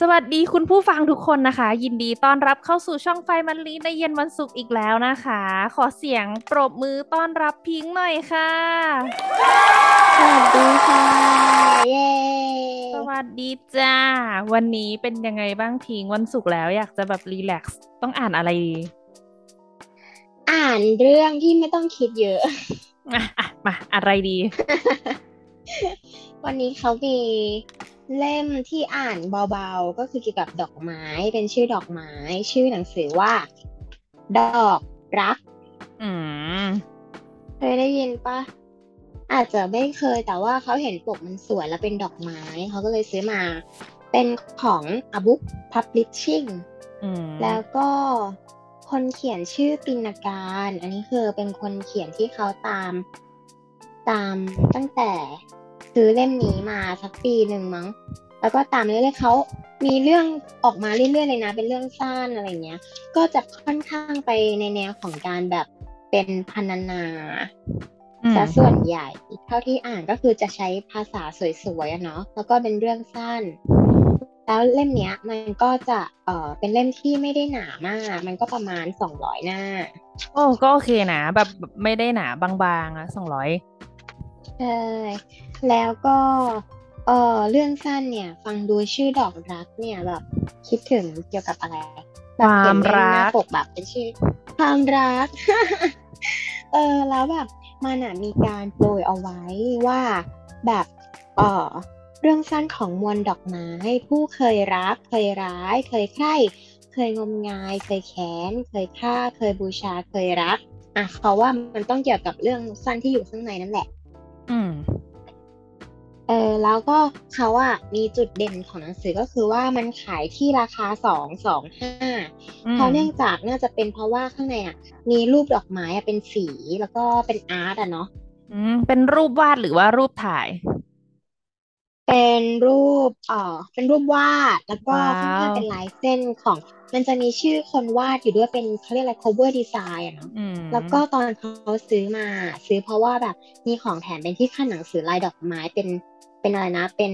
สวัสดีคุณผู้ฟังทุกคนนะคะ ยินดีต้อนรับเข้าสู่ช่องไฟมันลีในเย็นวันศุกร์อีกแล้วนะคะ ขอเสียงปรบมือต้อนรับพิงค์หน่อยค่ะ สวัสดีค่ะเย้สวัสดีจ้า วันนี้เป็นยังไงบ้างพิงค์วันศุกร์แล้วอยากจะแบบรีแลกซ์ต้องอ่านอะไรดีอ่านเรื่องที่ไม่ต้องคิดเยอะอะอะมาอะไรดี วันนี้เขามี เล่มที่อ่านเบาๆ ก็คือเกี่ยวกับดอกไม้เป็นชื่อดอกไม้ ชื่อหนังสือว่า ดอกรัก อืมเคยได้ยินปะอาจจะไม่เคยแต่ว่าเขาเห็นปกมันสวยแล้วเป็นดอกไม้ เขาก็เลยซื้อมา เป็นของ a b o o k Publishing อืมแล้วก็คนเขียนชื่อปินการ อันนี้คือเป็นคนเขียนที่เขาตาม ตามตั้งแต่ ซื้อเล่มนี้มาสักปีหนึ่งมั้ง แล้วก็ตามเรื่อยๆเขามีเรื่องออกมาเรื่อยๆเลยนะ เป็นเรื่องสั้นอะไรเงี้ย ก็จะค่อนข้างไปในแนวของการแบบเป็นพันนาอืมซะส่วนใหญ่เท่าที่อ่านก็คือจะใช้ภาษาสวยๆอะเนาะแล้วก็เป็นเรื่องสั้น แล้วเล่มเนี้ย มันก็จะเอ่อเป็นเล่มที่ไม่ได้หนามาก มันก็ประมาณสองร้อยหน้า โอ้ก็โอเคนะแบบแบบไม่ได้หนาบางๆอะสองร้อย ใช่แล้วก็เออเรื่องสั้นเนี่ย ฟังดูชื่อดอกรักเนี่ยแบบคิดถึงเกี่ยวกับอะไรความนเล่นหรัน้ากปกแบบเป็นชื่อความรัก เออแล้วแบบมันอะมีการโปรยเอาไว้ว่าแบบเออเรื่องสั้นของมวลดอกไม้ผู้เคยรัก เคยร้าย เคยใคร่เคยงมงาย เคยแค้น เคยฆ่า เคยบูชาเคยรักอะเขาว่ามันต้องเกี่ยวกับเรื่องสั้นที่อยู่ข้างในนั่นแหละ เออแล้วก็เขาอะมีจุดเด่นของหนังสือก็คือว่ามันขายที่ราคาสองสองห้าอืมเพราะเนื่องจากน่าจะเป็นเพราะว่าข้างในอะมีรูปดอกไม้อะเป็นสีแล้วก็เป็นอาร์ตอะเนาะอืมเป็นรูปวาดหรือว่ารูปถ่าย เป็นรูปเอ่อเป็นรูปวาดแล้วก็ว้าวข้างๆเป็นลายเส้นของ มันจะมีชื่อคนวาดอยู่ด้วยเป็นเขาเรียกอะไร cover design อะเนาะอืมแล้วก็ตอนเขาซื้อมาซื้อเพราะว่าแบบมีของแถมเป็นที่ขั้นหนังสือลายดอกไม้เป็นเป็นอะไรนะ เป็น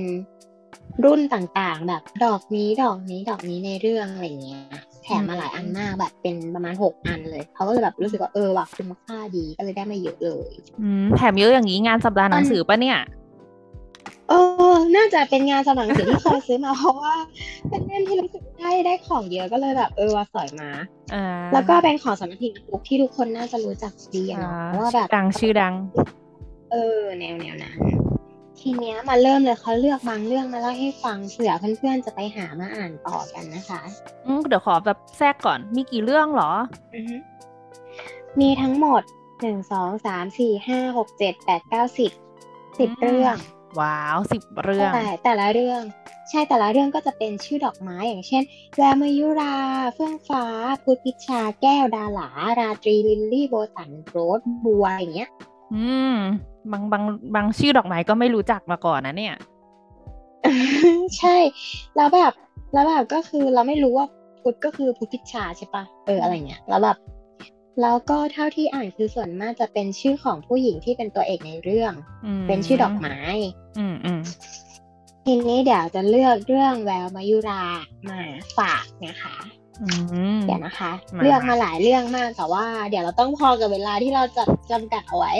รุ่นต่างๆ แบบดอกนี้ดอกนี้ดอกนี้ในเรื่องอะไรเงี้ยแถมมาหลายอันมากแบบเป็นประมาณหกอันเลยเขาก็เลยแบบรู้สึกว่าเออว่ะคุ้มค่าดีก็เลยได้มาเยอะเลย อืมแถมเยอะอย่างนี้งานสัปดาห์หนังสือปะเนี่ย เออ น่าจะเป็นงานสำหรับหนังสือที่เคยซื้อมาเพราะว่าเป็นเล่มที่รู้สึกได้ได้ของเยอะก็เลยแบบเออว่าสอยมาอ่าแล้วก็เป็นของสำนักพิมพ์บุ๊กที่ทุกคนน่าจะรู้จักดีอะอ่าเนาะว่าแบบดังชื่อดัง เออ แนวแนวนั้นทีเนี้ยมาเริ่มเลยเขาเลือกบางเรื่องมาเล่าให้ฟังเผื่อเพื่อนๆจะไปหามาอ่านต่อกันนะคะอืมเดี๋ยวขอแบบแทรกก่อนมีกี่เรื่องเหรออือฮึมีทั้งหมดหนึ่งสองสามสี่ห้าหกเจ็ดแปดเก้าสิบสิบอืมเรื่อง ว้าวสิบเรื่องใช่แต่ละเรื่อง ใช่แต่ละเรื่องก็จะเป็นชื่อดอกไม้อย่างเช่นแววมายุรา เฟื่องฟ้า พุทธชาด แก้วดาหลา ราตรีลิลลี่โบตั๋น rose บัวอย่างเงี้ย อืม บางบางบางชื่อดอกไม้ก็ไม่รู้จักมาก่อนนะเนี่ย ใช่ แล้วแบบ แล้วแบบก็คือเราไม่รู้ว่าพุทธก็คือพุทธพิชาใช่ปะเอออะไรเงี้ยแล้วแบบ แล้วก็เท่าที่อ่านคือส่วนมากจะเป็นชื่อของผู้หญิงที่เป็นตัวเอกในเรื่องอืมเป็นชื่อดอกไม้ อืมอืมทีนี้เดี๋ยวจะเลือกเรื่องแววมายุรามาฝากนะคะอืมเดี๋ยวนะคะมาเลือกมาหลายเรื่องมากแต่ว่า เดี๋ยวเราต้องพอกับเวลาที่เราจัดจำกัดเอาไว้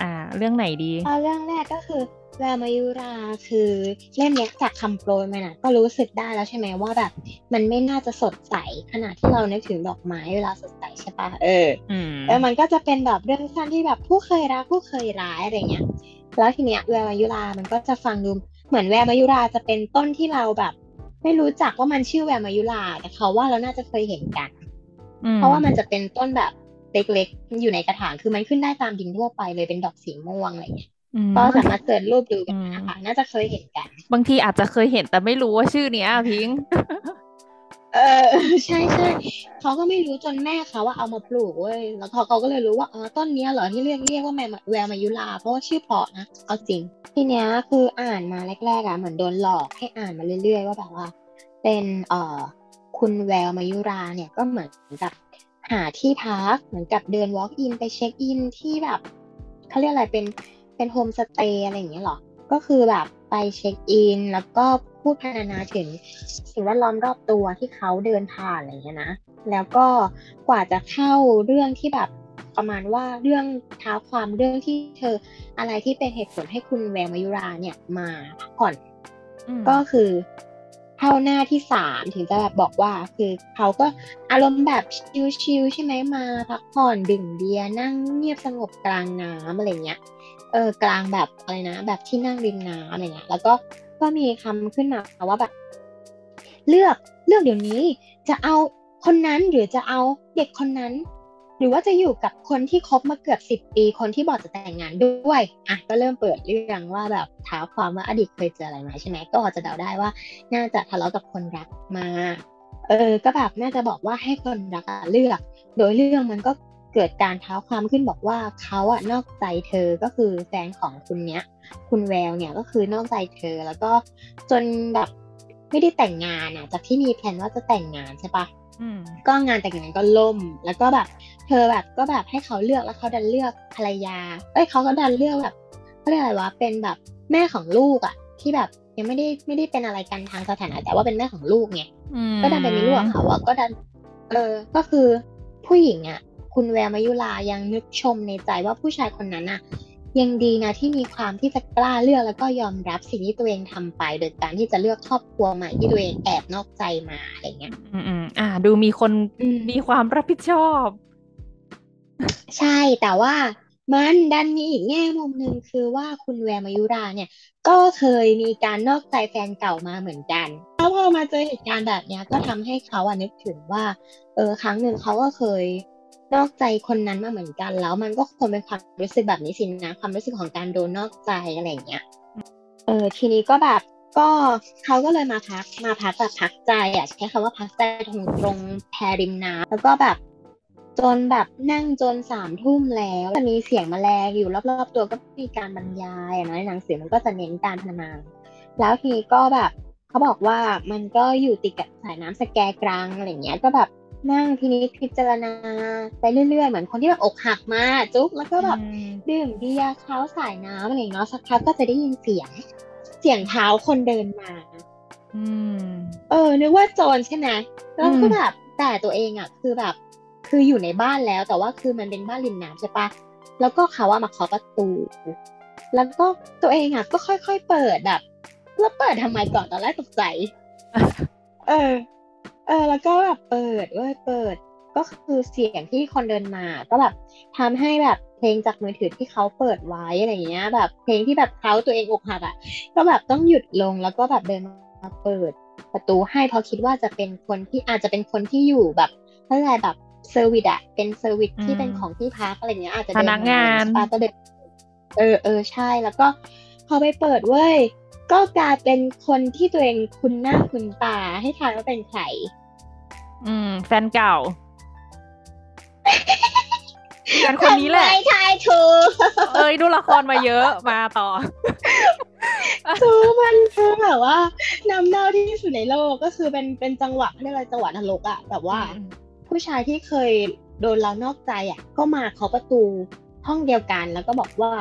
อ่า เรื่องไหนดีเอาเรื่องแรกก็คือ แววมายุราคือเล่มเนี้ยจากคำโปรยมาน่ะก็รู้สึกได้แล้วใช่ไหมว่าแบบ มันไม่น่าจะสดใสขนาดที่เรานึกถึงดอกไม้เวลาสดใสใช่ปะเอออืมแล้วมันก็จะเป็นแบบเรื่องสั้นที่แบบผู้เคยรักผู้เคยร้ายอะไรเงี้ยแล้วทีเนี้ยแววมายุรามันก็จะฟังดูเหมือนแววมายุราจะเป็นต้นที่เราแบบ ไม่รู้จักว่ามันชื่อแววมายุราแต่เขาว่าเราน่าจะเคยเห็นกันอืมเพราะว่ามันจะเป็นต้นแบบเล็กๆอยู่ในกระถางคือมันขึ้นได้ตามดินทั่วไปเลยเป็นดอกสีม่วงอะไรเงี้ย อืมก็สามารถเสิร์ชรูปดูกันอืมนะคะน่าจะเคยเห็นกัน บางทีอาจจะเคยเห็นแต่ไม่รู้ว่าชื่อเนี้ยพิงค์เออใช่ใช่เขาก็ไม่รู้จนแม่เขาว่าเอามาปลูกเว้ยแล้วเขาเขาก็เลยรู้ว่าอ๋อต้นเนี้ยเหรอที่เรียกเรียกว่าแมวแววมายุราเพราะว่าชื่อเพราะนะเอาจริง ทีเนี้ยคืออ่านมาแรกๆอะเหมือนโดนหลอกให้อ่านมาเรื่อยๆว่าแบบว่า เป็นเอ่อคุณแววมายุราเนี่ยก็เหมือนกับหาที่พักเหมือนกับเดิน walk in ไปเช็คอินที่แบบเขาเรียกอะไรเป็น เป็นโฮมสเตย์อะไรอย่างเงี้ยเหรอ ก็คือแบบไปเช็คอิน แล้วก็พูดพรรณนาถึงสิ่งแวดล้อมรอบตัวที่เขาเดินผ่านอะไรอย่างเงี้ยนะ แล้วก็กว่าจะเข้าเรื่องที่แบบประมาณว่าเรื่องเท้าความเรื่องที่เธออะไรที่เป็นเหตุผลให้คุณแววมายุราเนี่ยมาพักผ่อนอืมก็คือเข้าหน้าที่สามถึงจะแบบบอกว่า คือเขาก็อารมณ์แบบชิลๆใช่ไหมมาพักผ่อนดื่มเบียร์นั่งเงียบสงบกลางน้ำอะไรเงี้ย เออกลางแบบอะไรนะ แบบที่นั่งริมน้ำอะไรเงี้ยแล้วก็ก็มีคำขึ้นมาว่าแบบ เลือกเลือกเดี๋ยวนี้จะเอาคนนั้นหรือจะเอาเด็กคนนั้น หรือว่าจะอยู่กับคนที่คบมาเกือบสิบปีคนที่บอกจะแต่งงานด้วยอะก็เริ่มเปิดเรื่องว่าแบบถามความว่าอดีตเคยเจออะไรมาใช่ไหมก็จะเดาได้ว่า น่าจะทะเลาะกับคนรักมา เออ ก็แบบน่าจะบอกว่าให้คนรักเลือก โดยเรื่องมันก็ เกิดการเท้าความขึ้นบอกว่าเขาอะนอกใจเธอก็คือแฟนของคุณเนี้ย คุณแววเนี่ยก็คือนอกใจเธอแล้วก็จนแบบไม่ได้แต่งงานอะจากที่มีแผนว่าจะแต่งงานใช่ปะอืมก็งานแต่งงานก็ล่ม แล้วก็แบบ เธอแบบก็แบบให้เขาเลือกแล้วเขาดันเลือกภรรยา เอ้ยเขาก็ดันเลือกแบบเขาเรียกอะไรวะเป็นแบบแม่ของลูกอะที่แบบยังไม่ได้ไม่ได้เป็นอะไรกันทางสถานะแต่ว่าเป็นแม่ของลูกไงอืมก็ดันไปมีลูกกับเขาอะก็ดัน เออก็คือผู้หญิงอะ คุณแววมายุรายังนึกชมในใจว่าผู้ชายคนนั้นอะยังดีนะที่มีความที่จะกล้าเลือกแล้วก็ยอมรับสิ่งที่ตัวเองทำไป โดยการที่จะเลือกครอบครัวใหม่ที่ตัวเองแอบนอกใจมาอะไรเงี้ย อืมอืมอ่า ดูมีคนอืมมีความรับผิดชอบ ใช่แต่ว่ามันดันมีอีกแง่มุมหนึ่งคือว่าคุณแววมายุราเนี่ย ก็เคยมีการนอกใจแฟนเก่ามาเหมือนกันแล้วพอมาเจอเหตุการณ์แบบเนี้ยก็ทำให้เขาอะนึกถึงว่า เออครั้งหนึ่งเขาก็เคย นอกใจคนนั้นมาเหมือนกัน แล้วมันก็คงเป็นความรู้สึกแบบนี้สินะความรู้สึกของการโดนนอกใจอะไรอย่างเงี้ยเออทีนี้ก็แบบก็เขาก็เลยมาพักมาพักแบบพักใจอะใช้คำว่าพักใจตรงตรงแพริมน้ำแล้วก็แบบจนแบบนั่งจนสามทุ่มแล้วจะมีเสียงแมลงอยู่รอบๆตัวก็มีการบรรยายนะในหนังสือมันก็จะเน้นการพรรณนาแล้วทีนี้ก็แบบเขาบอกว่ามันก็อยู่ติดกับสายน้ำสแกกรังอะไรเงี้ยก็แบบ นั่งทีนี้พิจารณาไปเรื่อยๆ เหมือนคนที่แบบอกหักมา จุ๊บแล้วก็แบบอืมดื่มเบียร์เช้าสายน้ำอะไรอย่างเงี้ยสักพักก็จะได้ยินเสียง เสียงเท้าคนเดินมาอืมเออ นึกว่าโจรใช่ไหมแล้วก็อืมแบบแต่ตัวเองอะ คือแบบ คืออยู่ในบ้านแล้ว แต่ว่าคือมันเป็นบ้านริมน้ำใช่ปะแล้วก็เขาว่ามาเคาะประตู แล้วก็ตัวเองอะ ก็ค่อยๆเปิดแบบแล้วเปิดทำไมก่อนตอนแรกตกใจ เออ เออแล้วก็แบบเปิดเว้ยเปิด ก็คือเสียงที่คนเดินมา ก็แบบทำให้แบบเพลงจากมือถือที่เขาเปิดไว้อะไรเงี้ย แบบเพลงที่แบบเขาตัวเองอกหักอะ ก็แบบต้องหยุดลงแล้วก็แบบเดินมาเปิดประตูให้เพราะคิดว่าจะเป็นคนที่อาจจะเป็นคนที่อยู่แบบอะไรแบบ service อะเป็น service ที่เป็นของที่พักอะไรเงี้ยอาจจะพเดินมาปะก็เดินเออเออใช่แล้วก็พอไปเปิดเว้ย ก็กลายเป็นคนที่ตัวเองคุ้นหน้าคุ้นตาให้ทายว่าเป็นใคร อืม แฟนเก่าแฟนคนนี้แหละทำไมทายถูกเอ้ยดูละครมาเยอะมาต่อคือมันคือแบบว่านำเน่าที่สุดในโลกก็คือเป็นเป็นจังหวะเรียกอะไรจังหวะนรกอะแบบว่าอืมผู้ชายที่เคยโดนเรานอกใจอะก็มาเคาะประตูห้องเดียวกันแล้วก็บอกว่า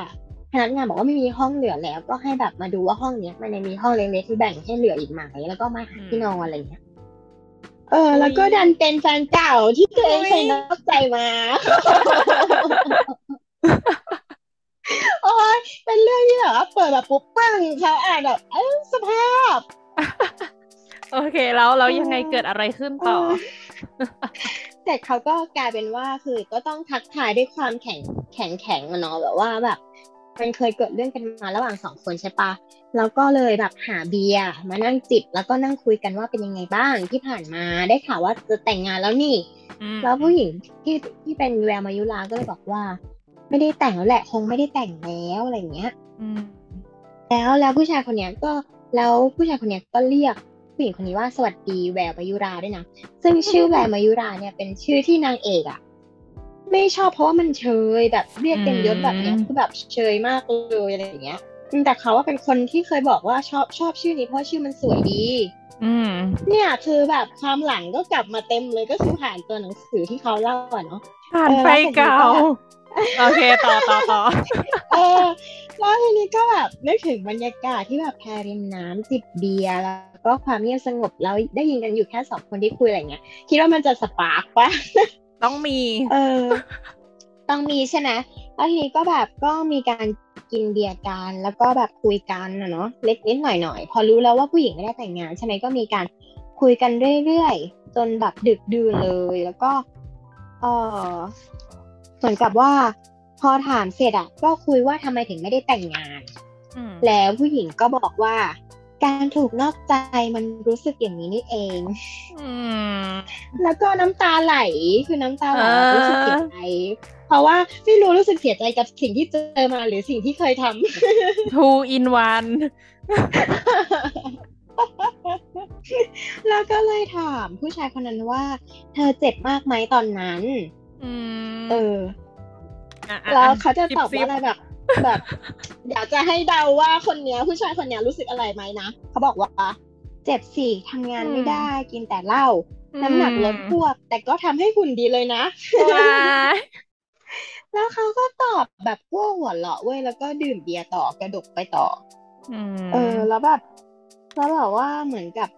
พนักงานบอกว่าไม่มีห้องเหลือแล้ว ก็ให้แบบมาดูว่าห้องเนี้ย มันยังมีห้องเล็กๆที่แบ่งให้เหลืออีกไหมแล้วก็มาหาที่นอนอะไรเงี้ยเออ แล้วก็ดันเป็นแฟนเก่าที่ตัวเองเคยนอกใจมาโอ้ยเป็นเรื่องที่แบบว่าเปิดแบบปุ๊บปังเขาอ่านแบบเอ้ยสภาพ โอเคแล้วแล้วยังไงเกิดอะไรขึ้นต่อแต่เขาก็กลายเป็นว่าคือก็ต้องทักทายด้วยความแข็งแข็งแข็งอะเนาะแบบว่าแบบ มันเคยเกิดเรื่องกันมาระหว่างสองคนใช่ปะแล้วก็เลยแบบหาเบียร์มานั่งจิบแล้วก็นั่งคุยกันว่าเป็นยังไงบ้างที่ผ่านมาได้ข่าวว่าจะแต่งงานแล้วนี่อืมแล้วผู้หญิงที่ที่เป็นแววมายุราก็เลยบอกว่า ไม่ได้แต่งแล้วแหละคงไม่ได้แต่งแล้วอะไรอย่างเงี้ยอืมแล้วแล้วผู้ชายคนเนี้ยก็แล้วผู้ชายคนเนี้ยก็เรียกผู้หญิงคนนี้ว่าสวัสดีแววมายุราด้วยนะซึ่งชื่อแววมายุราเนี่ยเป็นชื่อที่นางเอกอะ ไม่ชอบเพราะว่ามันเชยแบบเรียกเต็มยศแบบเนี้ยคือแบบเชยมากเลยอะไรอย่างเงี้ยอืมแต่เขาว่าเป็นคนที่เคยบอกว่าชอบชอบชื่อนี้เพราะว่าชื่อมันสวยดีอืมเนี่ยคือแบบความหลังก็กลับมาเต็มเลยก็คือผ่านตัวหนังสือที่เขาเล่าอะเนาะผ่านเออไฟแล้วเสร็จเก่าแล้วก็โอเคต่อต่อต่อเออแล้วทีนี้ก็แบบนึกถึงบรรยากาศที่แบบแพริมน้ำจิบเบียร์แล้วก็ความเงียบสงบแล้วได้ยินกันอยู่แค่สองคนที่คุยอะไรเงี้ยคิดว่ามันจะสปาร์กปะ ต้องมี เออ ต้องมีใช่ไหมแล้วทีนี้ก็แบบก็มีการกินเบียร์กันแล้วก็แบบคุยกันนะเนาะเล็กนิดหน่อยหน่อยๆพอรู้แล้วว่าผู้หญิงไม่ได้แต่งงานใช่ไหมก็มีการคุยกันเรื่อยๆจนแบบดึกดื่นเลย แล้วก็ เออเหมือนกับว่า พอถามเสร็จอะก็คุยว่าทำไมถึงไม่ได้แต่งงานอืมแล้วผู้หญิงก็บอกว่า การถูกนอกใจมันรู้สึกอย่างนี้นี่เองอืมแล้วก็น้ำตาไหลคือน้ำตาไหลเออรู้สึกเสียใจเพราะว่าไม่รู้รู้สึกเสียใจกับสิ่งที่เจอมาหรือสิ่งที่เคยทำ two in one แล้วก็เลยถามผู้ชายคนนั้นว่า เธอเจ็บมากไหมตอนนั้นอืมเอออะอะแล้วเขาจะตอบซิว่าอะไรแบบ แบบอยากจะให้เดาว่าคนเนี้ย ผู้ชายคนเนี้ยรู้สึกอะไรไหมนะเขาบอกว่าเจ็บสิทำงานไม่ได้กินแต่เหล้าน้ำหนักลดพวก แต่ก็ทำให้หุ่นดีเลยนะว้ายแล้วเขาก็ตอบแบบพวกหัวเราะเว้ยแล้วก็ดื่มเบียร์ต่อกระดกไปต่ออืมเออ แล้วแบบแล้วแบบว่าเหมือนกับ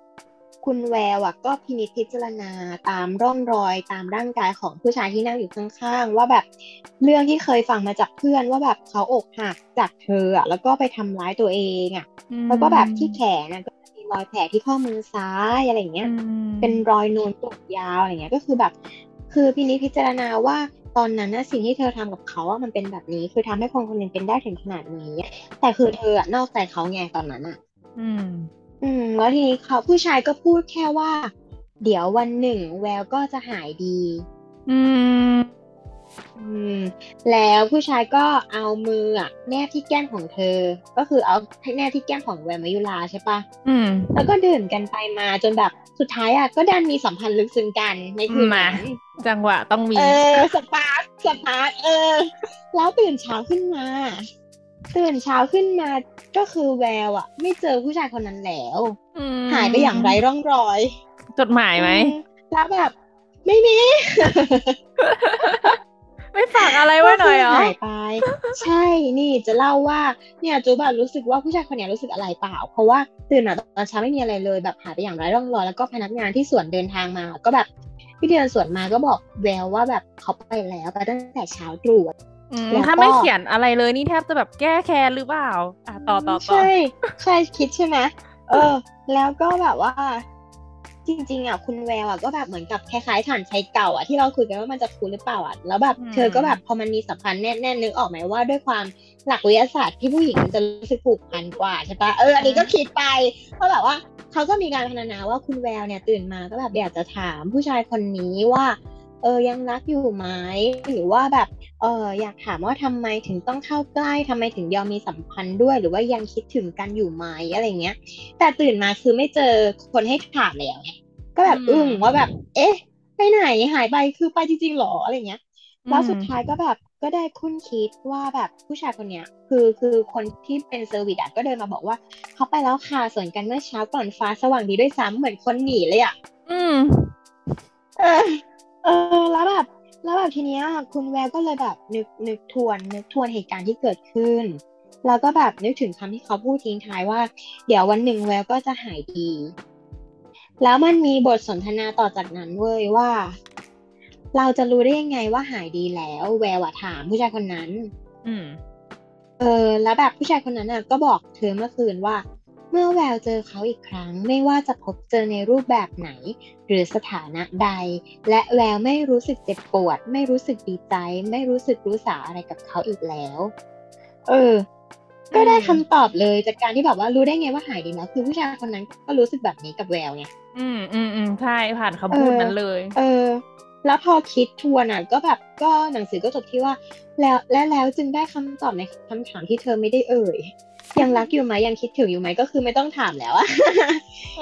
คุณแววอะก็พินิจพิจารณาตามร่องรอยตามร่างกายของผู้ชายที่นั่งอยู่ข้างๆว่าแบบเรื่องที่เคยฟังมาจากเพื่อนว่าแบบเขาอกหักจากเธออะแล้วก็ไปทำร้ายตัวเองอะแล้วก็แบบที่แขนนะก็จะมีรอยแผลที่ข้อมือซ้ายอะไรอย่างเงี้ยอืมเป็นรอยนูนปวดยาวอะไรเงี้ยก็คือแบบ คือพินิจพิจารณาว่าตอนนั้นนะสิ่งที่เธอทำกับเขาว่ามันเป็นแบบนี้ คือทำให้คนคนหนึ่งเป็นได้ถึงขนาดนี้ แต่คือเธออะนอกใจเขาไงตอนนั้นอะอืม อืม แล้วทีนี้เขาผู้ชายก็พูดแค่ว่า เดี๋ยววันหนึ่งแววก็จะหายดี อืม อืม แล้วผู้ชายก็เอามืออะแนบที่แก้มของเธอ ก็คือเอาแนบที่แก้มของแววมายุราใช่ปะอืม แล้วก็ดื่มกันไปมาจนแบบสุดท้ายอะก็ดันมีสัมพันธ์ลึกซึ้งกันในคืนมา นั้น จังหวะต้องมี เออ spark spark เออ แล้วตื่นเช้าขึ้นมา ตื่นเช้าขึ้นมาก็คือแววอะไม่เจอผู้ชายคนนั้นแล้วมหายไปอย่างไร้ร่องรอย จดหมายไหมอืแล้วแบบ ไม่มี ไม่ฝากอะไรไว้หน่อยเหรอก็คืหายไป ใช่นี่จะเล่าว่า เนี่ยจูแบบรู้สึกว่าผู้ชายคนเนี้ยรู้สึกอะไรเปล่า เพราะว่าตื่นมาตอนเช้าไม่มีอะไรเลยแบบหายไปอย่างไร้ร่องรอยแล้วก็พนักงานที่สวนเดินทางมา ก็แบบพี่เดินสวนมาก็บอกแววว่าแบบเขาไปแล้วไปตั้งแต่เช้าตรู่อืมแล้วก็ ถ้าไม่เขียนอะไรเลยนี่แทบจะแบบแก้แค้นหรือเปล่า อะต่อต่อต่อใช่ใช่คิดใช่ไหมเออ แล้วก็แบบว่า จริง ๆอะคุณแววอะก็แบบเหมือนกับคล้ายๆฐานชัยเก่าอะที่เราคุยกันว่ามันจะคูหรือเปล่าอะแล้วแบบเธอก็แบบพอมันมีสัมพันธ์แน่ๆนึกออกไหมว่าด้วยความหลักวิทยาศาสตร์ที่ผู้หญิงมันจะรู้สึกผูกพันกว่าใช่ปะเอออันนี้ก็คิดไปเพราะแบบว่าเขาก็มีการพรรณนาว่าคุณแววเนี่ยตื่นมาก็แบบอยากจะถามผู้ชายคนนี้ว่า เออยังรักอยู่ไหมหรือว่าแบบเอออยากถามว่าทำไมถึงต้องเข้าใกล้ทำไมถึงยอมมีสัมพันธ์ด้วย หรือว่ายังคิดถึงกันอยู่ไหมอะไรเงี้ย แต่ตื่นมาคือไม่เจอคนให้ถามแล้วไงก็แบบอืมอึ้งว่าแบบ เอ๊ะ ไปไหนหายไปคือไปจริงๆหรออะไรเงี้ยแล้วสุดอืมท้ายก็แบบก็ได้คุ้นคิดว่าแบบผู้ชายคนเนี้ย คือคือคนที่เป็นเซอร์วิสอะก็เดินมาบอกว่าเขาไปแล้วค่ะส่วนกันเมื่อเช้าก่อนฟ้าสว่างดีด้วยซ้ำเหมือนคนหนีเลยอะอืมเออ เออแล้วแบบแล้วแบบทีเนี้ยคุณแววก็เลยแบบนึกนึกทวนนึกทวนเหตุการณ์ที่เกิดขึ้น แล้วก็แบบนึกถึงคำที่เขาพูดทิ้งท้ายว่า เดี๋ยววันหนึ่งแววก็จะหายดี แล้วมันมีบทสนทนาต่อจากนั้นเว้ยว่า เราจะรู้ได้ยังไงว่าหายดีแล้ว แววอะถามผู้ชายคนนั้น อืม เออ แล้วแบบผู้ชายคนนั้นน่ะ ก็บอกเธอเมื่อคืนว่าเมื่อแววเจอเขาอีกครั้งไม่ว่าจะพบเจอในรูปแบบไหน หรือสถานะใด และแววไม่รู้สึกเจ็บปวด ไม่รู้สึกดีใจ ไม่รู้สึกรู้สาอะไรกับเขาอีกแล้ว เออ ก็ได้คำตอบเลยจากการที่แบบว่ารู้ได้ไงว่าหายดีแล้วคือผู้ชายคนนั้นก็รู้สึกแบบนี้กับแววไงอืมอืมอืมใช่ผ่านคำพูดเออนั้นเลย เออ แล้วพอคิดทวนอะก็แบบก็หนังสือก็จบที่ว่า แล้วและแล้วจึงได้คำตอบในคำถามที่เธอไม่ได้เอ่ย ยังรักอยู่ไหมยังคิดถึงอยู่ไหมก็คือไม่ต้องถามแล้วอะ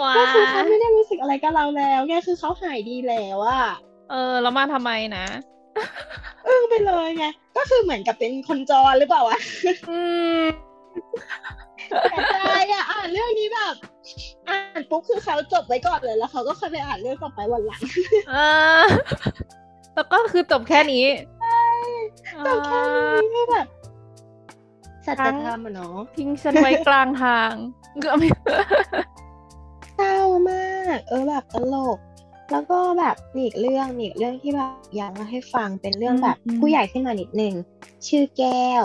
ว้าก็คือเขาไม่ได้รู้สึกอะไรกับเราแล้วไงคือเขาหายดีแล้วอะเออแล้วมาทำไมนะอึ้งไปเลยไงก็คือเหมือนกับเป็นคนจรหรือเปล่าวะอืมแต่ใจอะอ่านเรื่องนี้แบบ อ่านปุ๊บคือเขาจบไว้ก่อนเลยแล้วเขาก็ค่อยไปอ่านเรื่องต่อไปวันหลังเออแล้วก็คือจบแค่นี้จบแค่นี้ก็แบบ สัจทั้งธรรมอะเนาะทิ้งฉันไว้กลางทางก็ไม่เศร้ามาก เออแบบตลก แล้วก็แบบมีอีกเรื่องมีอีกเรื่องที่แบบอยากเล่าให้ฟังเป็นเรื่องแบบอืมผู้ใหญ่ขึ้นมานิดนึงชื่อแก้ว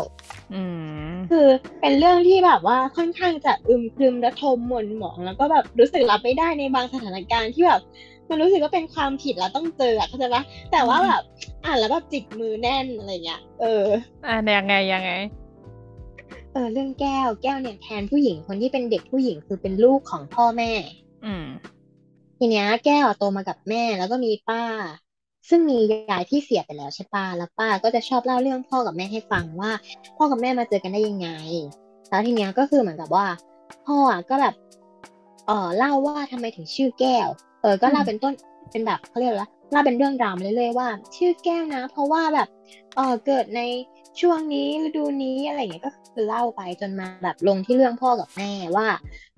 อืมคือเป็นเรื่องที่แบบว่าค่อนข้างจะอึมครึมระทมหม่นหมอง แล้วก็แบบรู้สึกรับไม่ได้ในบางสถานการณ์ที่แบบมันรู้สึกว่าเป็นความผิดแล้วต้องเจออะเข้าใจปะแต่ว่าแบบอ่านแล้วแบบจิกมือแน่นอะไรเงี้ยเอออะยังไงยังไงเออเรื่องแก้วแก้วเนี่ยแทนผู้หญิงคนที่เป็นเด็กผู้หญิงคือเป็นลูกของพ่อแม่ อืมทีเนี้ยแก้วโตมากับแม่แล้วก็มีป้า ซึ่งมียายที่เสียไปแล้วใช่ป้าแล้วป้าก็จะชอบเล่าเรื่องพ่อกับแม่ให้ฟังว่า พ่อกับแม่มาเจอกันได้ยังไง แล้วทีเนี้ยก็คือเหมือนกับว่า พ่ออะก็แบบเออเล่าว่าทำไมถึงชื่อแก้ว เออก็เล่าอืมเป็นต้นเป็นแบบเขาเรียกอะไรวะเล่าเป็นเรื่องราวมาเรื่อยๆว่า ชื่อแก้วนะ เพราะว่าแบบเออเกิดใน ช่วงนี้ฤดูนี้อะไรอย่างเงี้ยก็คือเล่าไปจนมาแบบลงที่เรื่องพ่อกับแม่ว่า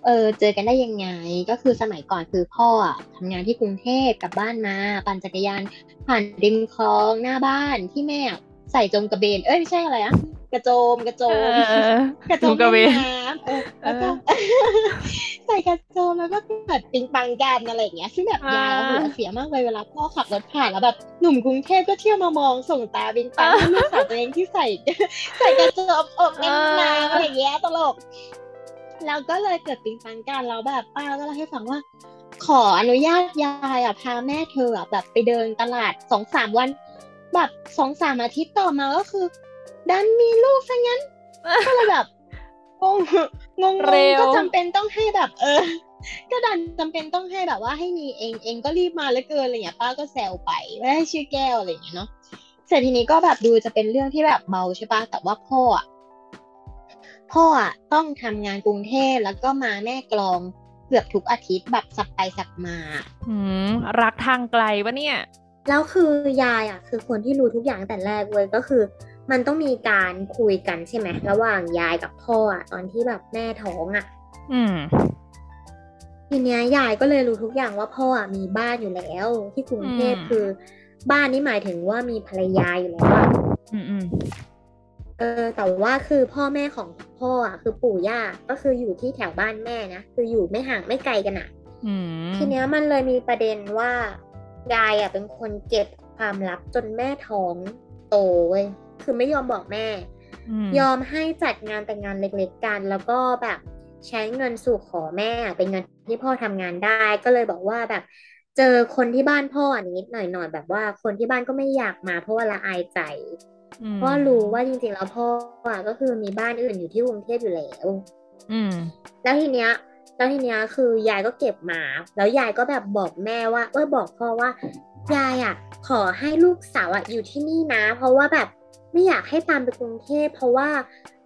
เออเจอกันได้ยังไง ก็คือสมัยก่อนคือพ่ออะทำงานที่กรุงเทพกลับบ้านมา ปั่นจักรยานผ่านริมคลองหน้าบ้านที่แม่ใส่จงกระเบนเอ้ยไม่ใช่อะไรอะ กระโจมกระโจเอมอกระโจมกระเบนแม่น้ำเออแล้วก็ใส่กระโจมแล้วก็เกิดปิงปังกันอะไรอย่างเงี้ยซึ่งแบบยายอะหัวเสียมากเลยเวลาพ่อขับรถผ่านแล้วแบบหนุ่มกรุงเทพก็เที่ยวมามองส่งตาปิงปังให้ลูกสาวตัวเองที่ใส่ใส่กระโจมอกแน่นๆอะไรอย่างเงี้ยตลกเราก็เลยเกิดปิงปังกันแล้วแบบป้าก็เล่าให้ฟังว่า ขออนุญาตยายอะพาแม่เธออะแบบไปเดินตลาดสองสามวัน แบบสองสามอาทิตย์ต่อมาก็คือ ดันมีลูกซะงั้นก็เลยแบบงงงงเร็วก็จำเป็นต้องให้แบบ เออ ก็ดันจำเป็นต้องให้แบบว่าให้มีเองเองก็รีบมาเหลือเกินอะไรเงี้ยป้าก็แซวไปว่าให้ชื่อแก้วอะไรอย่างเงี้ยเนาะเสร็จทีนี้ก็แบบดูจะเป็นเรื่องที่แบบเบาใช่ปะแต่ว่าพ่ออะพ่ออะต้องทำงานกรุงเทพแล้วก็มาแม่กลองเกือบทุกอาทิตย์แบบสับไปสับมาอืมรักทางไกลปะเนี่ยแล้วคือยายอะ คือคนที่รู้ทุกอย่างตั้งแต่แรกเลยก็คือ มันต้องมีการคุยกันใช่ไหมระหว่างยายกับพ่ออะตอนที่แบบแม่ท้องอะอืมทีเนี้ยยายก็เลยรู้ทุกอย่างว่าพ่ออะมีบ้านอยู่แล้ว ที่กรุงเทพอืมคือ บ้านนี่หมายถึงว่ามีภรรยาอยู่แล้วอะอืมอืมเออแต่ว่าคือพ่อแม่ของพ่ออะคือปู่ย่าก็คืออยู่ที่แถวบ้านแม่นะคืออยู่ไม่ห่างไม่ไกลกันอะอืมทีเนี้ยมันเลยมีประเด็นว่ายายอะเป็นคนเก็บความลับจนแม่ท้องโตเว้ย คือไม่ยอมบอกแม่มยอมให้จัดงานแต่งงานเล็กๆกัน แล้วก็แบบใช้เงินสู่ขอแม่เป็นเงินที่พ่อทำงานได้ ก็เลยบอกว่าแบบเจอคนที่บ้านพ่ออันนิดหน่อยๆแบบว่าคนที่บ้านก็ไม่อยากมาเพราะว่าละอายใจอืมเพราะรู้ว่าจริงๆแล้วพ่ออะก็คือมีบ้านอื่นอยู่ที่กรุงเทพอยู่แล้วอืม แล้วทีเนี้ยแล้วทีเนี้ยคือยายก็เก็บมา แล้วยายก็แบบบอกแม่ว่าเออบอกพ่อว่ายายอะ ขอให้ลูกสาวอะอยู่ที่นี่นะ เพราะว่าแบบ ไม่อยากให้ตามไปกรุงเทพเพราะว่า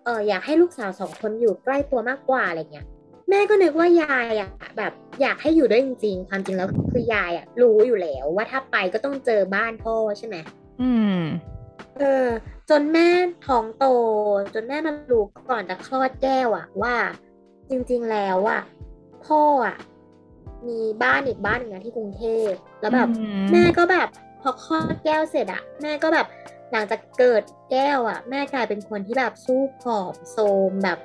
เอออยากให้ลูกสาวสองคนอยู่ใกล้ตัวมากกว่าอะไรเงี้ยแม่ก็นึกว่ายายอะแบบอยากให้อยู่ด้วยจริงๆความจริงแล้วคือยายอะรู้อยู่แล้วว่าถ้าไปก็ต้องเจอบ้านพ่อใช่ไหมอืมเออ จนแม่ท้องโต จนแม่มารู้ก่อนจะคลอดแก้วอะว่า จริงๆแล้วอะพ่ออะมีบ้านอีกบ้านหนึ่งนะที่กรุงเทพแล้วแบบอืมแม่ก็แบบพอคลอดแก้วเสร็จอะแม่ก็แบบ หลังจากเกิดแก้วอะแม่กลายเป็นคนที่แบบสู้ผอมโทรมแบบ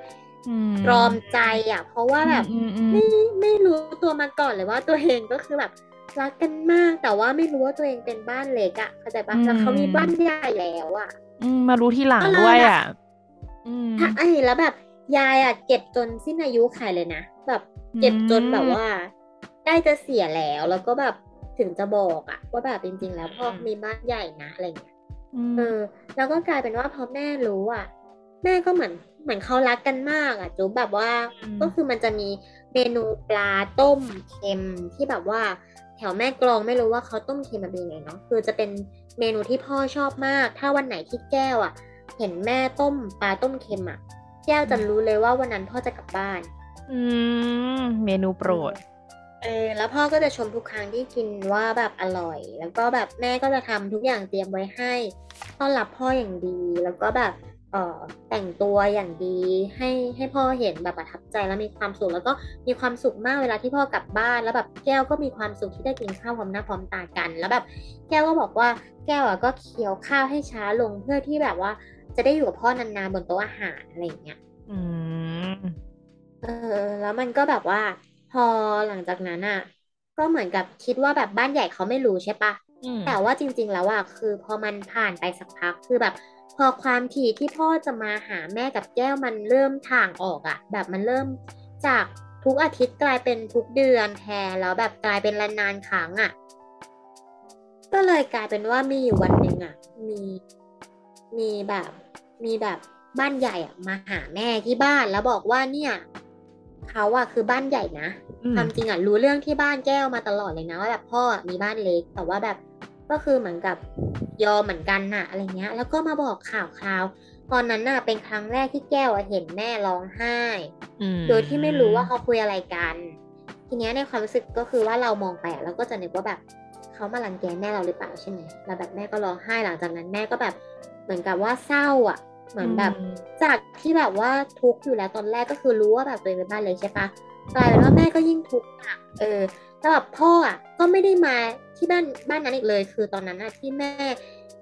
อืมตรอมใจอะเพราะว่าแบบอืมอืมไม่ไม่รู้ตัวมาก่อนเลยว่าตัวเองก็คือแบบรักกันมาก แต่ว่าไม่รู้ว่าตัวเองเป็นบ้านเล็กอะเข้าใจปะแล้วเขามีบ้านใหญ่แล้วอะอืมมารู้ทีหลังก็เลยด้วยแบบอะอืมถ้าไอ้แล้วแบบ ยายอะเก็บจนสิ้นอายุไขเลยนะแบบเก็บจนแบบว่าใกล้จะเสียแล้วแล้วก็แบบถึงจะบอกอะว่าแบบจริง ๆ แล้วพ่อมีบ้านใหญ่นะอะไรเงี้ยอืม เออ แล้วก็กลายเป็นว่าพอแม่รู้อะแม่ก็เหมือนเหมือนเขารักกันมากอะจุ๊บแบบว่าอืมก็คือมันจะมีเมนูปลาต้มเค็มที่แบบว่า แถวแม่กลองไม่รู้ว่าเขาต้มเค็มมันเป็นยังไงเนาะคือจะเป็นเมนูที่พ่อชอบมาก ถ้าวันไหนที่แก้วอะ เห็นแม่ต้มปลาต้มเค็มอะ แก้วจะรู้เลยว่าวันนั้นพ่อจะกลับบ้าน อืมเมนูโปรด เออแล้วพ่อก็จะชมทุกครั้งที่กินว่าแบบอร่อย แล้วก็แบบแม่ก็จะทำทุกอย่างเตรียมไว้ให้ต้อนรับพ่ออย่างดี แล้วก็แบบเอ่อแต่งตัวอย่างดีให้ให้พ่อเห็นแบบประทับใจแล้วมีความสุขแล้วก็มีความสุขมากเวลาที่พ่อกลับบ้าน แล้วแบบแก้วก็มีความสุขที่ได้กินข้าวพร้อมหน้าพร้อมตากัน แล้วแบบแก้วก็บอกว่าแก้วอะก็เคี้ยวข้าวให้ช้าลงเพื่อที่แบบว่าจะได้อยู่กับพ่อนานๆบนโต๊ะอาหารอะไรอย่างเงี้ยอืมเออแล้วมันก็แบบว่า พอหลังจากนั้นอะ ก็เหมือนกับคิดว่าแบบบ้านใหญ่เขาไม่รู้ใช่ปะอืมแต่ว่าจริง ๆ แล้วอะคือพอมันผ่านไปสักพักคือแบบ พอความถี่ที่พ่อจะมาหาแม่กับแก้วมันเริ่มถ่างออกอะ แบบมันเริ่มจากทุกอาทิตย์กลายเป็นทุกเดือนแทนแล้วแบบกลายเป็นนานๆครั้งอะ ก็เลยกลายเป็นว่ามีอยู่วันหนึ่งอะ มีมีแบบมีแบบบ้านใหญ่อะมาหาแม่ที่บ้านแล้วบอกว่าเนี่ย เขาอะคือบ้านใหญ่นะอืมความจริงอะรู้เรื่องที่บ้านแก้วมาตลอดเลยนะว่าแบบพ่ออะมีบ้านเล็ก แต่ว่าแบบก็คือเหมือนกับยอมเหมือนกันน่ะอะไรเงี้ย แล้วก็มาบอกข่าวคราว ตอนนั้นน่ะเป็นครั้งแรกที่แก้วอะเห็นแม่ร้องไห้อืมโดยที่ไม่รู้ว่าเขาคุยอะไรกัน ทีเนี้ยในความรู้สึกก็คือว่าเรามองไปอะเราก็จะนึกว่าแบบเขามารังแกแม่เราหรือเปล่าใช่ไหมแล้วแบบแม่ก็ร้องไห้หลังจากนั้นแม่ก็แบบเหมือนกับว่าเศร้าอะ เหมือนแบบอืมจากที่แบบว่าทุกข์อยู่แล้วตอนแรกก็คือรู้ว่าแบบตัวเองเป็นบ้านเล็กใช่ปะกลายเป็นว่าแม่ก็ยิ่งทุกข์หนักเออแล้วแบบพ่ออะก็ไม่ได้มาที่บ้านบ้านนั้นอีกเลย คือตอนนั้นอะที่แม่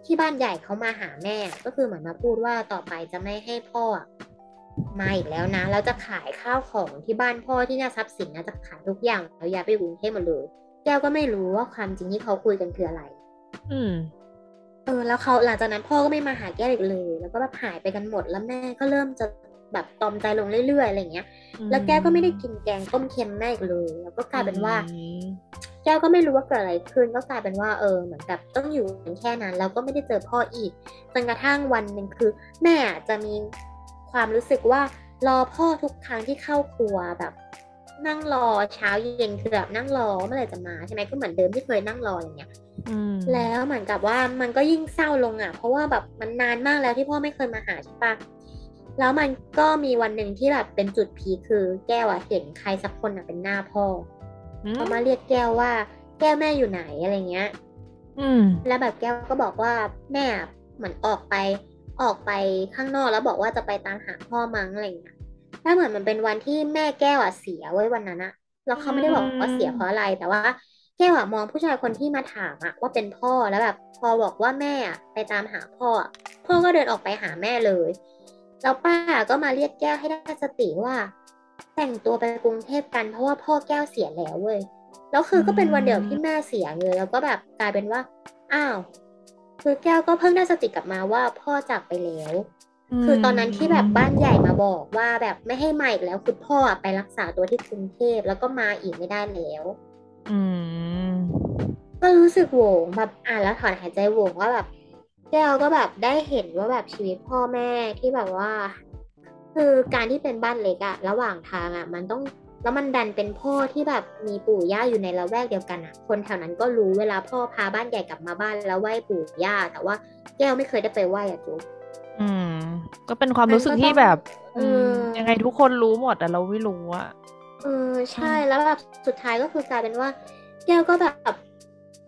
ที่บ้านใหญ่เขามาหาแม่ ก็คือเหมือนมาพูดว่าต่อไปจะไม่ให้พ่ออะมาอีกแล้วนะแล้วจะขายข้าวของที่บ้านพ่อที่เนี่ยทรัพย์สินนะจะขายทุกอย่างแล้วย้ายไปอยู่กรุงเทพหมดเลย แก้วก็ไม่รู้ว่าความจริงที่เขาคุยกันคืออะไร อืม เออแล้วเขาหลังจากนั้นพ่อก็ไม่มาหาแก้วอีกเลย แล้วก็แบบหายไปกันหมดแล้วแม่ก็เริ่มจะแบบตอมใจลงเรื่อยๆอะไรอย่างเงี้ย แล้วแก้วก็ไม่ได้กินแกงต้มเค็มแม่อีกเลย แล้วก็กลายเป็นว่าอืมแก้วก็ไม่รู้ว่าเกิดอะไรขึ้น ก็กลายเป็นว่าเออเหมือนกับต้องอยู่กันแค่นั้น แล้วก็ไม่ได้เจอพ่ออีกจนกระทั่งวันหนึ่งคือ แม่จะมีความรู้สึกว่ารอพ่อทุกครั้งที่เข้าครัวแบบ นั่งรอเช้าเย็นคือแบบนั่งรอเมื่อไหร่จะมาใช่ไหมก็เหมือนเดิมที่เคยนั่งรออะไรเงี้ยอืม แล้วเหมือนกับว่ามันก็ยิ่งเศร้าลงอะ เพราะว่าแบบมันนานมากแล้วที่พ่อไม่เคยมาหาใช่ปะแล้วมันก็มีวันหนึ่งที่แบบเป็นจุดพีคคือแก้วอะเห็นใครสักคนอะเป็นหน้าพ่ออืมเขามาเรียกแก้วว่า แก้วแม่อยู่ไหนอะไรเงี้ย อืม แล้วแบบแก้วก็บอกว่าแม่อะเหมือนออกไปออกไปข้างนอกแล้วบอกว่าจะไปตามหาพ่อมั้งอะไรเงี้ยแล้วเหมือนมันเป็นวันที่แม่แก้วอะเสียไว้ยวันนั้นอะแล้วเขาไม่ได้บอกว่าเสียเพราะอะไรแต่ว่า แก้วอะมองผู้ชายคนที่มาถามอะว่าเป็นพ่อแล้วแบบพอบอกว่าแม่อะไปตามหาพ่อ พ่อก็เดินออกไปหาแม่เลยแล้วป้าก็มาเรียกแก้วให้ได้สติว่า แต่งตัวไปกรุงเทพกันเพราะว่าพ่อแก้วเสียแล้วเว้ยแล้วคือก็เป็นวันเดียวที่แม่เสียเลยแล้วก็แบบกลายเป็นว่า อ้าวคือแก้วก็เพิ่งได้สติกลับมาว่าพ่อจากไปแล้ว คือตอนนั้นที่แบบบ้านใหญ่มาบอกว่าแบบไม่ให้มาอีกแล้วคือพ่อไปรักษาตัวที่กรุงเทพแล้วก็มาอีกไม่ได้แล้ว อืมก็รู้สึกโหวงแบบอ่านแล้วถอนหายใจโหวงว่าแบบแก้วก็แบบได้เห็นว่าแบบชีวิตพ่อแม่ที่แบบว่า คือการที่เป็นบ้านเล็กอะระหว่างทางอะมันต้องแล้วมันดันเป็นพ่อที่แบบมีปู่ย่าอยู่ในละแวกเดียวกันอะคนแถวนั้นก็รู้เวลาพ่อพาบ้านใหญ่กลับมาบ้านแล้วไหว้ปู่ย่า แต่ว่าแก้วไม่เคยได้ไปไหว้อะจุ๊บอืม ก็เป็นความรู้สึกมันก็ที่ต้องแบบเออืมอยังไงทุกคนรู้หมดแต่เราไม่รู้อะเออใช่แล้วแบบสุดท้ายก็คือกลายเป็นว่า แก้วก็แบบ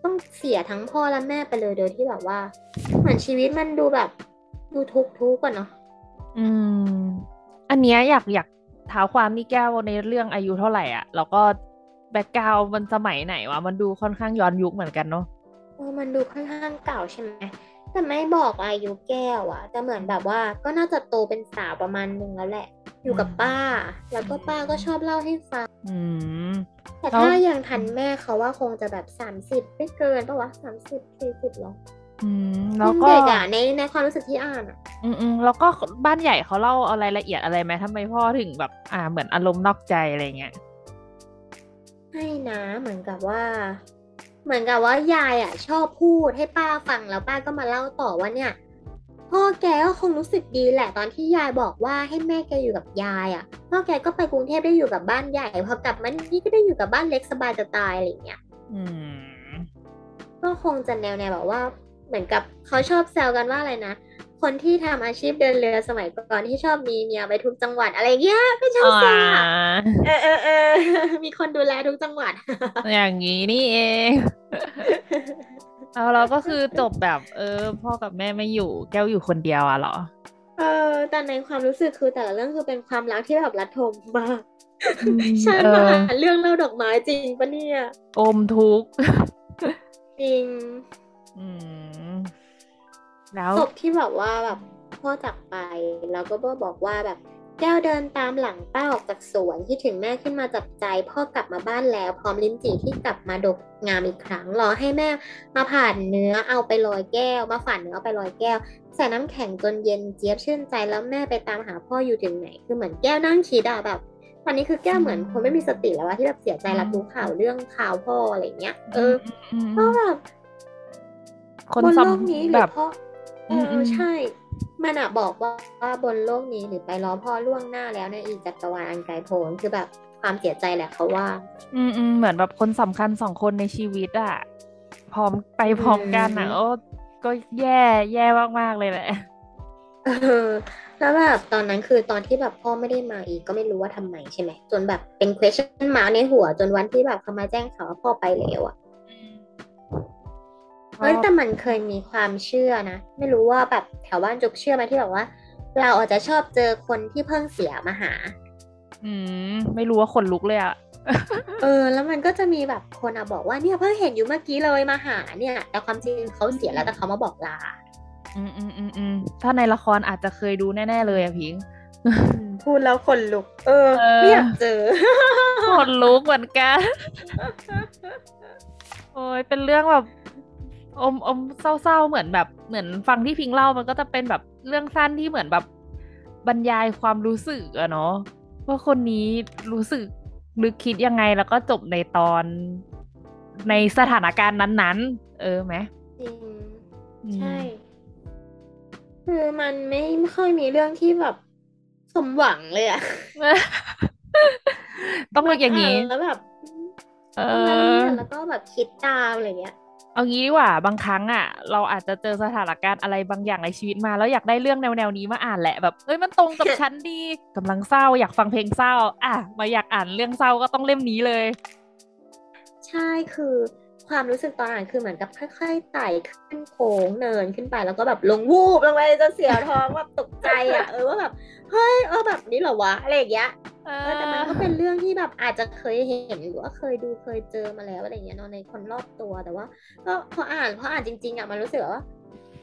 ต้องเสียทั้งพ่อและแม่ไปเลยโดยที่แบบว่า เหมือนชีวิตมันดูแบบ ดูทุกข์ทุกข์อะเนาะอืม อันเนี้ยอยากอยากเท้าความนี่แก้วในเรื่องอายุเท่าไหร่อะ แล้วก็แบ็กกราวมันสมัยไหนวะมันดูค่อนข้างย้อนยุคเหมือนกันเนาะเออมันดูค่อนข้างเก่าใช่ไหม แต่ไม่บอกอายุแก้วอะแต่เหมือนแบบว่าก็น่าจะโตเป็นสาวประมาณนึงแล้วแหละ อยู่กับป้า แล้วก็ป้าก็ชอบเล่าให้ฟังอืมแต่แล้วถ้ายังทันแม่เขาว่าคงจะแบบสามสิบไม่เกินปะวะสามสิบสี่สิบหรออืมแล้วยังก็เด็กอะในในความรู้สึกที่อ่านอะอืมอืมแล้วก็บ้านใหญ่เขาเล่าเอารายละเอียดอะไรไหมทำไมพ่อถึงแบบ อ่าเหมือนอารมณ์นอกใจอะไรเงี้ยให้นะเหมือนกับว่า เหมือนกับว่ายายอะชอบพูดให้ป้าฟังแล้วป้าก็มาเล่าต่อว่าเนี่ยพ่อแกก็คงรู้สึกดีแหละตอนที่ยายบอกว่าให้แม่แกอยู่กับยายอะพ่อแกก็ไปกรุงเทพได้อยู่กับบ้านใหญ่พอกลับมานี่ก็ได้อยู่กับบ้านเล็กสบายจะตายอะไรอย่างเงี้ยอืมก็คงจะแนวแนวแบบว่า เหมือนกับเขาชอบแซวกันว่าอะไรนะ คนที่ทำอาชีพเดินเรือสมัยก่อนที่ชอบมีเมียไปทุกจังหวัดอะไรเงี้ยก็ชอบแซวอะเออเออเออมีคนดูแลทุกจังหวัด อย่างนี้นี่เองเอาเราก็คือจบแบบ เออ พ่อกับแม่ไม่อยู่ แก้วอยู่คนเดียวอะเหรอ เออแต่ในความรู้สึกคือแต่ละเรื่องคือเป็นความรักที่แบบระทมมากอืมใช่เอมาอหาเรื่องเล่าดอกไม้จริงปะเนี่ย อมทุกข์จริง อืม แล้วศพที่แบบว่าแบบพ่อจากไปแล้วก็บอกว่าแบบแก้วเดินตามหลังป้าออกจากสวนที่ถึงแม่ขึ้นมาจับใจ พ่อกลับมาบ้านแล้ว พร้อมลิ้นจี่ที่กลับมาดกงามอีกครั้งรอให้แม่มาผ่านเนื้อเอาไปลอยแก้ว มาผ่านเนื้อเอาไปลอยแก้วใส่น้ำแข็งจนเย็นเจี๊ยบชื่นใจแล้วแม่ไปตามหาพ่ออยู่ถึงไหน คือเหมือนแก้วนั่งคิดอะแบบตอนนี้คือแก้วเหมือนคนไม่มีสติแล้วว่าที่แบบเสียใจรับรู้ข่าวเรื่องข่าวพ่ออะไรเงี้ย เออมก็แบบคนบนซ้ำโลกนี้หรืแบอบพ่อ เออืมออืมใช่ มันอะบอกว่าว่าบนโลกนี้หรือไปรอพ่อล่วงหน้าแล้วในอีกจักรวาลอันไกลโพ้นคือแบบความเสียใจแหละเขาว่า อืมอืมเหมือนแบบคนสำคัญสองคนในชีวิตอะพร้อมไปพร้อมกันอะอืมโอ้ก็แย่แย่มากๆเลยแหละเออแล้วแบบตอนนั้นคือตอนที่แบบพ่อไม่ได้มาอีกก็ไม่รู้ว่าทำไมใช่ไหมจนแบบเป็น question mark ในหัวจนวันที่แบบเขามาแจ้งข่าวว่าพ่อไปแล้วอะ เฮ้ยแต่มันเคยมีความเชื่อนะ ไม่รู้ว่าแบบแถวบ้านจุกเชื่อไหมที่แบบว่า เราอาจจะชอบเจอคนที่เพิ่งเสียมาหา อืม ไม่รู้ว่าขนลุกเลยอะเออ แล้วมันก็จะมีแบบคนอะบอกว่าเนี่ยเพิ่งเห็นอยู่เมื่อกี้เลยมาหาเนี่ย แต่ความจริงเขาเสียแล้วแต่เขามาบอกลา อืมอืมอืมอืมถ้าในละครอาจจะเคยดูแน่ ๆ เลยอะพิงพูดแล้วคนลุกเออเออไม่อยากเจอขนลุกเหมือนกัน โอ้ยเป็นเรื่องแบบ อมอมเศร้าๆเหมือนแบบเหมือนฟังที่พิงเล่ามันก็จะเป็นแบบเรื่องสั้นที่เหมือนแบบบรรยายความรู้สึกอะเนาะว่าคนนี้รู้สึกหรือคิดยังไงแล้วก็จบในตอนในสถานการณ์นั้น ๆ เออไหมจริงอืมใช่คือมันไม่ไม่ค่อยมีเรื่องที่แบบสมหวังเลยอะต้องเป็นอย่างนี้นี้แล้วแบบเอแล้วอเนี่ยแล้วก็แบบคิดตามอะไรเงี้ย เอางี้ดีกว่าบางครั้งอะ เราอาจจะเจอสถานการณ์อะไรบางอย่างในชีวิตมาแล้วอยากได้เรื่องแนวแนวนี้มาอ่านแหละแบบเอ้ยมันตรงกับฉันดีกำลังเศร้าอยากฟังเพลงเศร้า อะมาอยากอ่านเรื่องเศร้าก็ต้องเล่มนี้เลย ใช่คือ ความรู้สึกตอนอ่านคือเหมือนกับค่อยๆไต่ขึ้นโค้งเนินขึ้นไปแล้วก็แบบลงวูบลงไปจะเสียวท้องแบบตกใจอะเออว่าแบบเฮ้ยเออแบบนี้เหรอวะอะไรอย่างเงี้ยเอเออแต่มันก็เป็นเรื่องที่แบบอาจจะเคยเห็นหรือว่าเคยดูเคยเจอมาแล้วอะไรอย่างเงี้ยเนาะในคนรอบตัวแต่ว่า ก็พออ่านพออ่านจริงๆอะมันรู้สึกว่า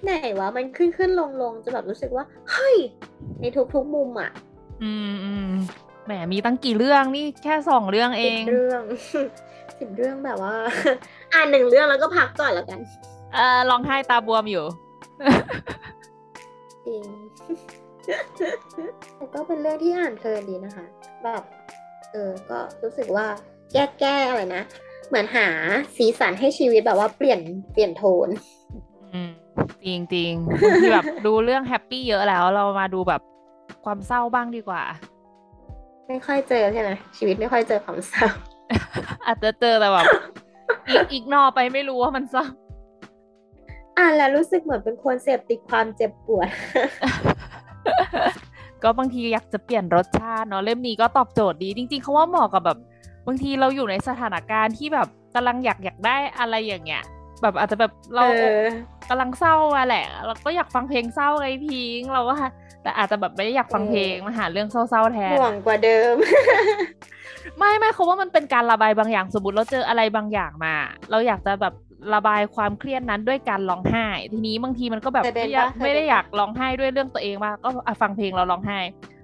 ไหนวะมันขึ้นขึ้นลงลงจนแบบรู้สึกว่าเฮ้ยในทุกๆมุมอะอืมอืมแหมมีตั้งกี่เรื่องนี่แค่สองเรื่องเอสิบงเรื่อง สิบเรื่องแบบว่า อ่านหนึ่งเรื่องแล้วก็พักก่อนแล้วกัน เออร้องไห้ตาบวมอยู่จริงแต่ก็เป็นเรื่องที่อ่านเพลินดีนะคะ แบบ เออ ก็รู้สึกว่าแก้แก้อะไรนะ เหมือนหาสีสันให้ชีวิตแบบว่าเปลี่ยนเปลี่ยนโทนอืมจริงจริงบางทีแบบดูเรื่องแฮปปี้เยอะแล้วเรามาดูแบบความเศร้าบ้างดีกว่า ไม่ค่อยเจอใช่ไหมชีวิตไม่ค่อยเจอความเศร้า อาจจะเจอแต่แบบอีกอีกนอไปไม่รู้ว่ามันเศร้าอ่านแล้วรู้สึกเหมือนเป็นคนเสพติดความเจ็บปวด ก็บางทีอยากจะเปลี่ยนรสชาติเนาะเล่มนี้ก็ตอบโจทย์ดี จริงๆเขาว่าเหมาะกับแบบ บางทีเราอยู่ในสถานการณ์ที่แบบกำลังอยากอยากได้อะไรอย่างเงี้ยแบบอาจจะแบบเราเออกำลังเศร้ามาแหละเราก็อยากฟังเพลงเศร้าไงพิงเราก็แต่อาจจะแบบไม่ได้อยากฟังเพลงมาหาเรื่องเศร้าๆแทนห่วงกว่าเดิม ไม่ไม่เขาว่ามันเป็นการระบายบางอย่างสมมติเราเจออะไรบางอย่างมา เราอยากจะแบบระบายความเครียดนั้นด้วยการร้องไห้ ทีนี้บางทีมันก็แบบเคยเป็นไม่อยากปะเคยเป็นไม่ได้ปะอยากร้องไห้ด้วยเรื่องตัวเองมากก็อะฟังเพลงเราร้องไห้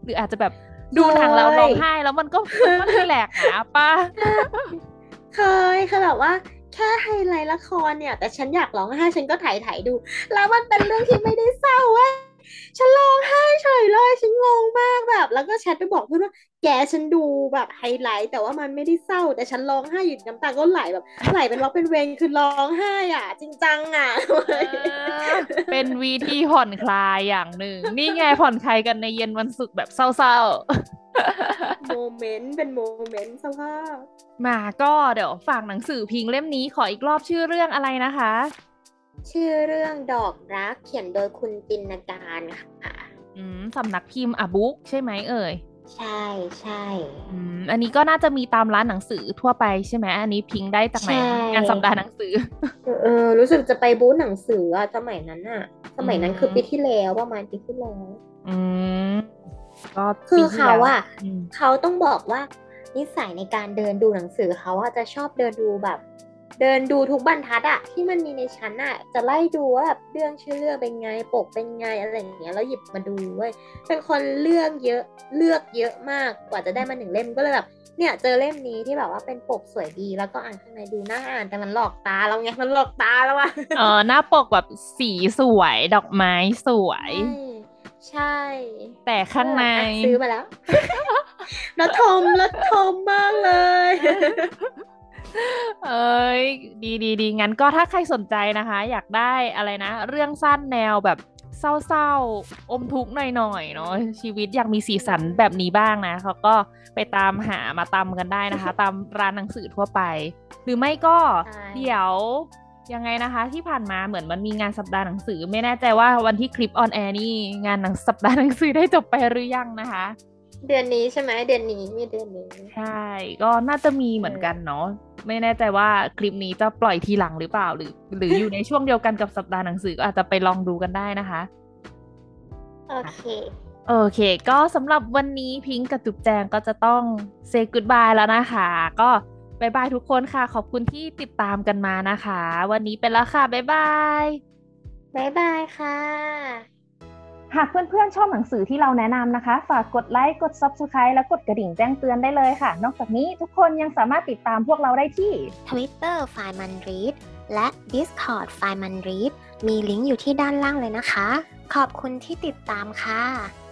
หรืออาจจะแบบดูหนังแล้วร้องไห้แล้วมันก็มันก็รีแลกซ์นะป้าเคยคือแบบว่าแค่ไฮไลท์ละครเนี่ย แต่ฉันอยากร้องไห้ฉันก็ถ่ายถ่ายๆดู แล้วมันเป็นเรื่องที่ไม่ได้เศร้าเว้ยฉันร้องไห้เฉยเลยฉันงงมาก แบบแล้วก็แชทไปบอกเพื่อนว่าแกฉันดูแบบไฮไลท์แต่ว่ามันไม่ได้เศร้า แต่ฉันร้องไห้อยู่น้ำตาก็ไหลแบบไหลเป็นวักเป็นเวรคือร้องไห้อะ จริงจังอะเออเป็นวีที่ผ่อนคลายอย่างหนึ่ง นี่ไงผ่อนคลายกันในเย็นวันศุกร์แบบเศร้าโมเมนต์เป็นโมเมนต์สภาพมาก็เดี๋ยวฝากหนังสือพิงเล่มนี้ขออีกรอบชื่อเรื่องอะไรนะคะ ชื่อเรื่องดอกรักเขียนโดยคุณตินการค่ะ อืมสำนักพิมพ์อะบุ๊กใช่ไหมเอ่ย ใช่ใช่อืมอันนี้ก็น่าจะมีตามร้านหนังสือทั่วไปใช่ไหมอันนี้พิงได้จากไหนใช่งานสัปดาห์หนังสือเออเออรู้สึกจะไปบูธหนังสืออะสมัยนั้นอะสมัยนั้นอืมคือปีที่แล้วประมาณปีที่แล้วอืมก็คือปีที่เขาแล้วอะอืมเขาต้องบอกว่านิสัยในการเดินดูหนังสือเขาอะจะชอบเดินดูแบบ เดินดูทุกบรรทัดอะที่มันมีในชั้นอะจะไล่ดูว่าแบบเรื่องชื่อเรื่องเป็นไงปกเป็นไงอะไรอย่างเงี้ยแล้วหยิบมาดูเว้ยเป็นคนเลือกเยอะเลือกเยอะมากกว่าจะได้มาหนึ่งเล่มก็เลยแบบเนี่ยเจอเล่มนี้ที่แบบว่าเป็นปกสวยดีแล้วก็อ่านข้างในดูน่าอ่านแต่มันหลอกตาเราไงมันหลอกตาแล้วอะเออหน้าปกแบบสีสวยดอกไม้สวย ใช่ แต่ข้างในอะซื้อมาแล้วแล้วทมแล้วทมมากเลย เอ้ยดีดีดีงั้นก็ถ้าใครสนใจนะคะ อยากได้อะไรนะ เรื่องสั้นแนวแบบเศร้าๆ อมทุกข์หน่อยๆเนาะชีวิตอยากมีสีสันแบบนี้บ้างนะเขาก็ไปตามหามาตามกันได้นะคะ ตามร้านหนังสือทั่วไป หรือไม่ก็ใช่เดี๋ยวยังไงนะคะ ที่ผ่านมาเหมือนมันมีงานสัปดาห์หนังสือ ไม่แน่ใจว่าวันที่คลิป on air นี่งานหนังสัปดาห์หนังสือได้จบไปหรือยังนะคะ เดือนนี้ใช่ไหมเดือนนี้มีเดือนนี้ใช่ก็น่าจะมีเหมือนกันเนาะ ไม่แน่ใจว่าคลิปนี้จะปล่อยทีหลังหรือเปล่า หรือ หรืออยู่ในช่วงเดียวกันกับสัปดาห์หนังสือก็อาจจะไปลองดูกันได้นะคะ โอเค โอเค ก็สำหรับวันนี้พิงค์กับจุ๊บแจงก็จะต้อง say goodbye แล้วนะคะ ก็ bye bye ทุกคนค่ะ ขอบคุณที่ติดตามกันมานะคะ วันนี้ไปแล้วค่ะ bye bye บ๊ายบายค่ะ หากเพื่อนๆ ชอบหนังสือที่เราแนะนำนะคะ ฝากกดไลค์ กด Subscribe และกดกระดิ่งแจ้งเตือนได้เลยค่ะ นอกจากนี้ทุกคนยังสามารถติดตามพวกเราได้ที่ Twitter F R I M O N Read และ Discord f i n e m a n Read มีลิงก์อยู่ที่ด้านล่างเลยนะคะ ขอบคุณที่ติดตามค่ะ